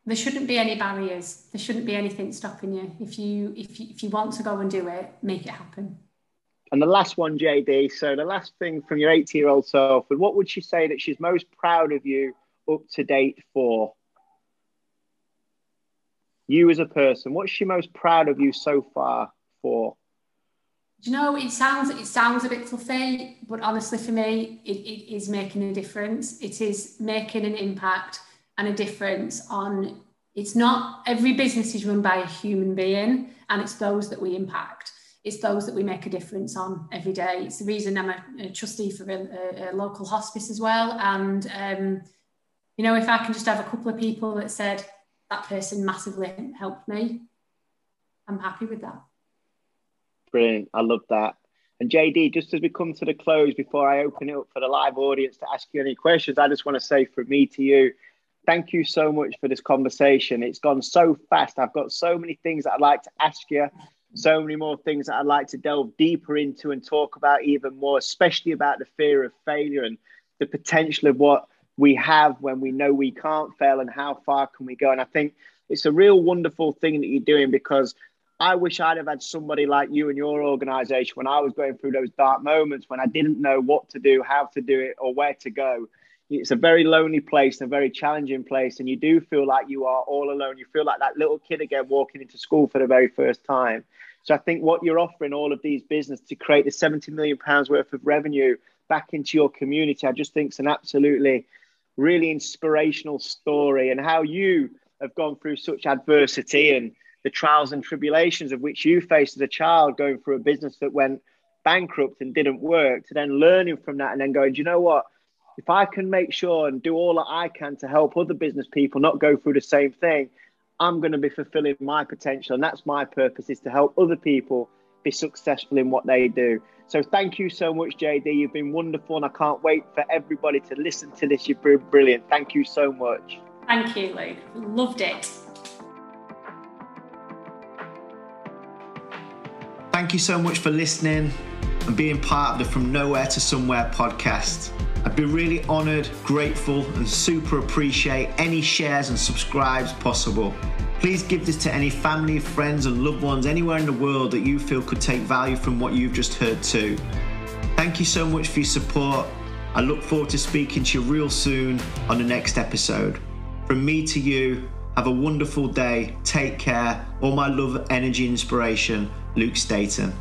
there shouldn't be any barriers. There shouldn't be anything stopping you. If you if you if you want to go and do it, make it happen. And the last one, JD. So the last thing from your 80 year old self, and what would she say that she's most proud of you up to date for? You as a person, what's she most proud of you so far for? Do you know it sounds it sounds a bit fluffy, but honestly for me, it, it is making a difference. It is making an impact and a difference on it's not every business is run by a human being and it's those that we impact it's those that we make a difference on every day it's the reason i'm a, a trustee for a, a, local hospice as well and um, you know if i can just have a couple of people that said that person massively helped me i'm happy with that Brilliant. I love that. And JD, just as we come to the close, before I open it up for the live audience to ask you any questions, I just want to say from me to you, thank you so much for this conversation. It's gone so fast. I've got so many things that I'd like to ask you, so many more things that I'd like to delve deeper into and talk about even more, especially about the fear of failure and the potential of what we have when we know we can't fail and how far can we go. And I think it's a real wonderful thing that you're doing because I wish I'd have had somebody like you and your organization when I was going through those dark moments when I didn't know what to do, how to do it, or where to go. It's a very lonely place a very challenging place. And you do feel like you are all alone. You feel like that little kid again walking into school for the very first time. So I think what you're offering all of these businesses to create the 70 million pounds worth of revenue back into your community, I just think is an absolutely really inspirational story and how you have gone through such adversity and the trials and tribulations of which you faced as a child going through a business that went bankrupt and didn't work to then learning from that and then going, you know what? If I can make sure and do all that I can to help other business people not go through the same thing, I'm going to be fulfilling my potential. And that's my purpose is to help other people be successful in what they do. So thank you so much, JD. You've been wonderful, and I can't wait for everybody to listen to this. You've been brilliant. Thank you so much. Thank you, Luke. Loved it. Thank you so much for listening and being part of the From Nowhere to Somewhere podcast. I'd be really honoured, grateful, and super appreciate any shares and subscribes possible. Please give this to any family, friends, and loved ones anywhere in the world that you feel could take value from what you've just heard too. Thank you so much for your support. I look forward to speaking to you real soon on the next episode. From me to you, have a wonderful day. Take care. All my love, energy, inspiration. Luke Staten.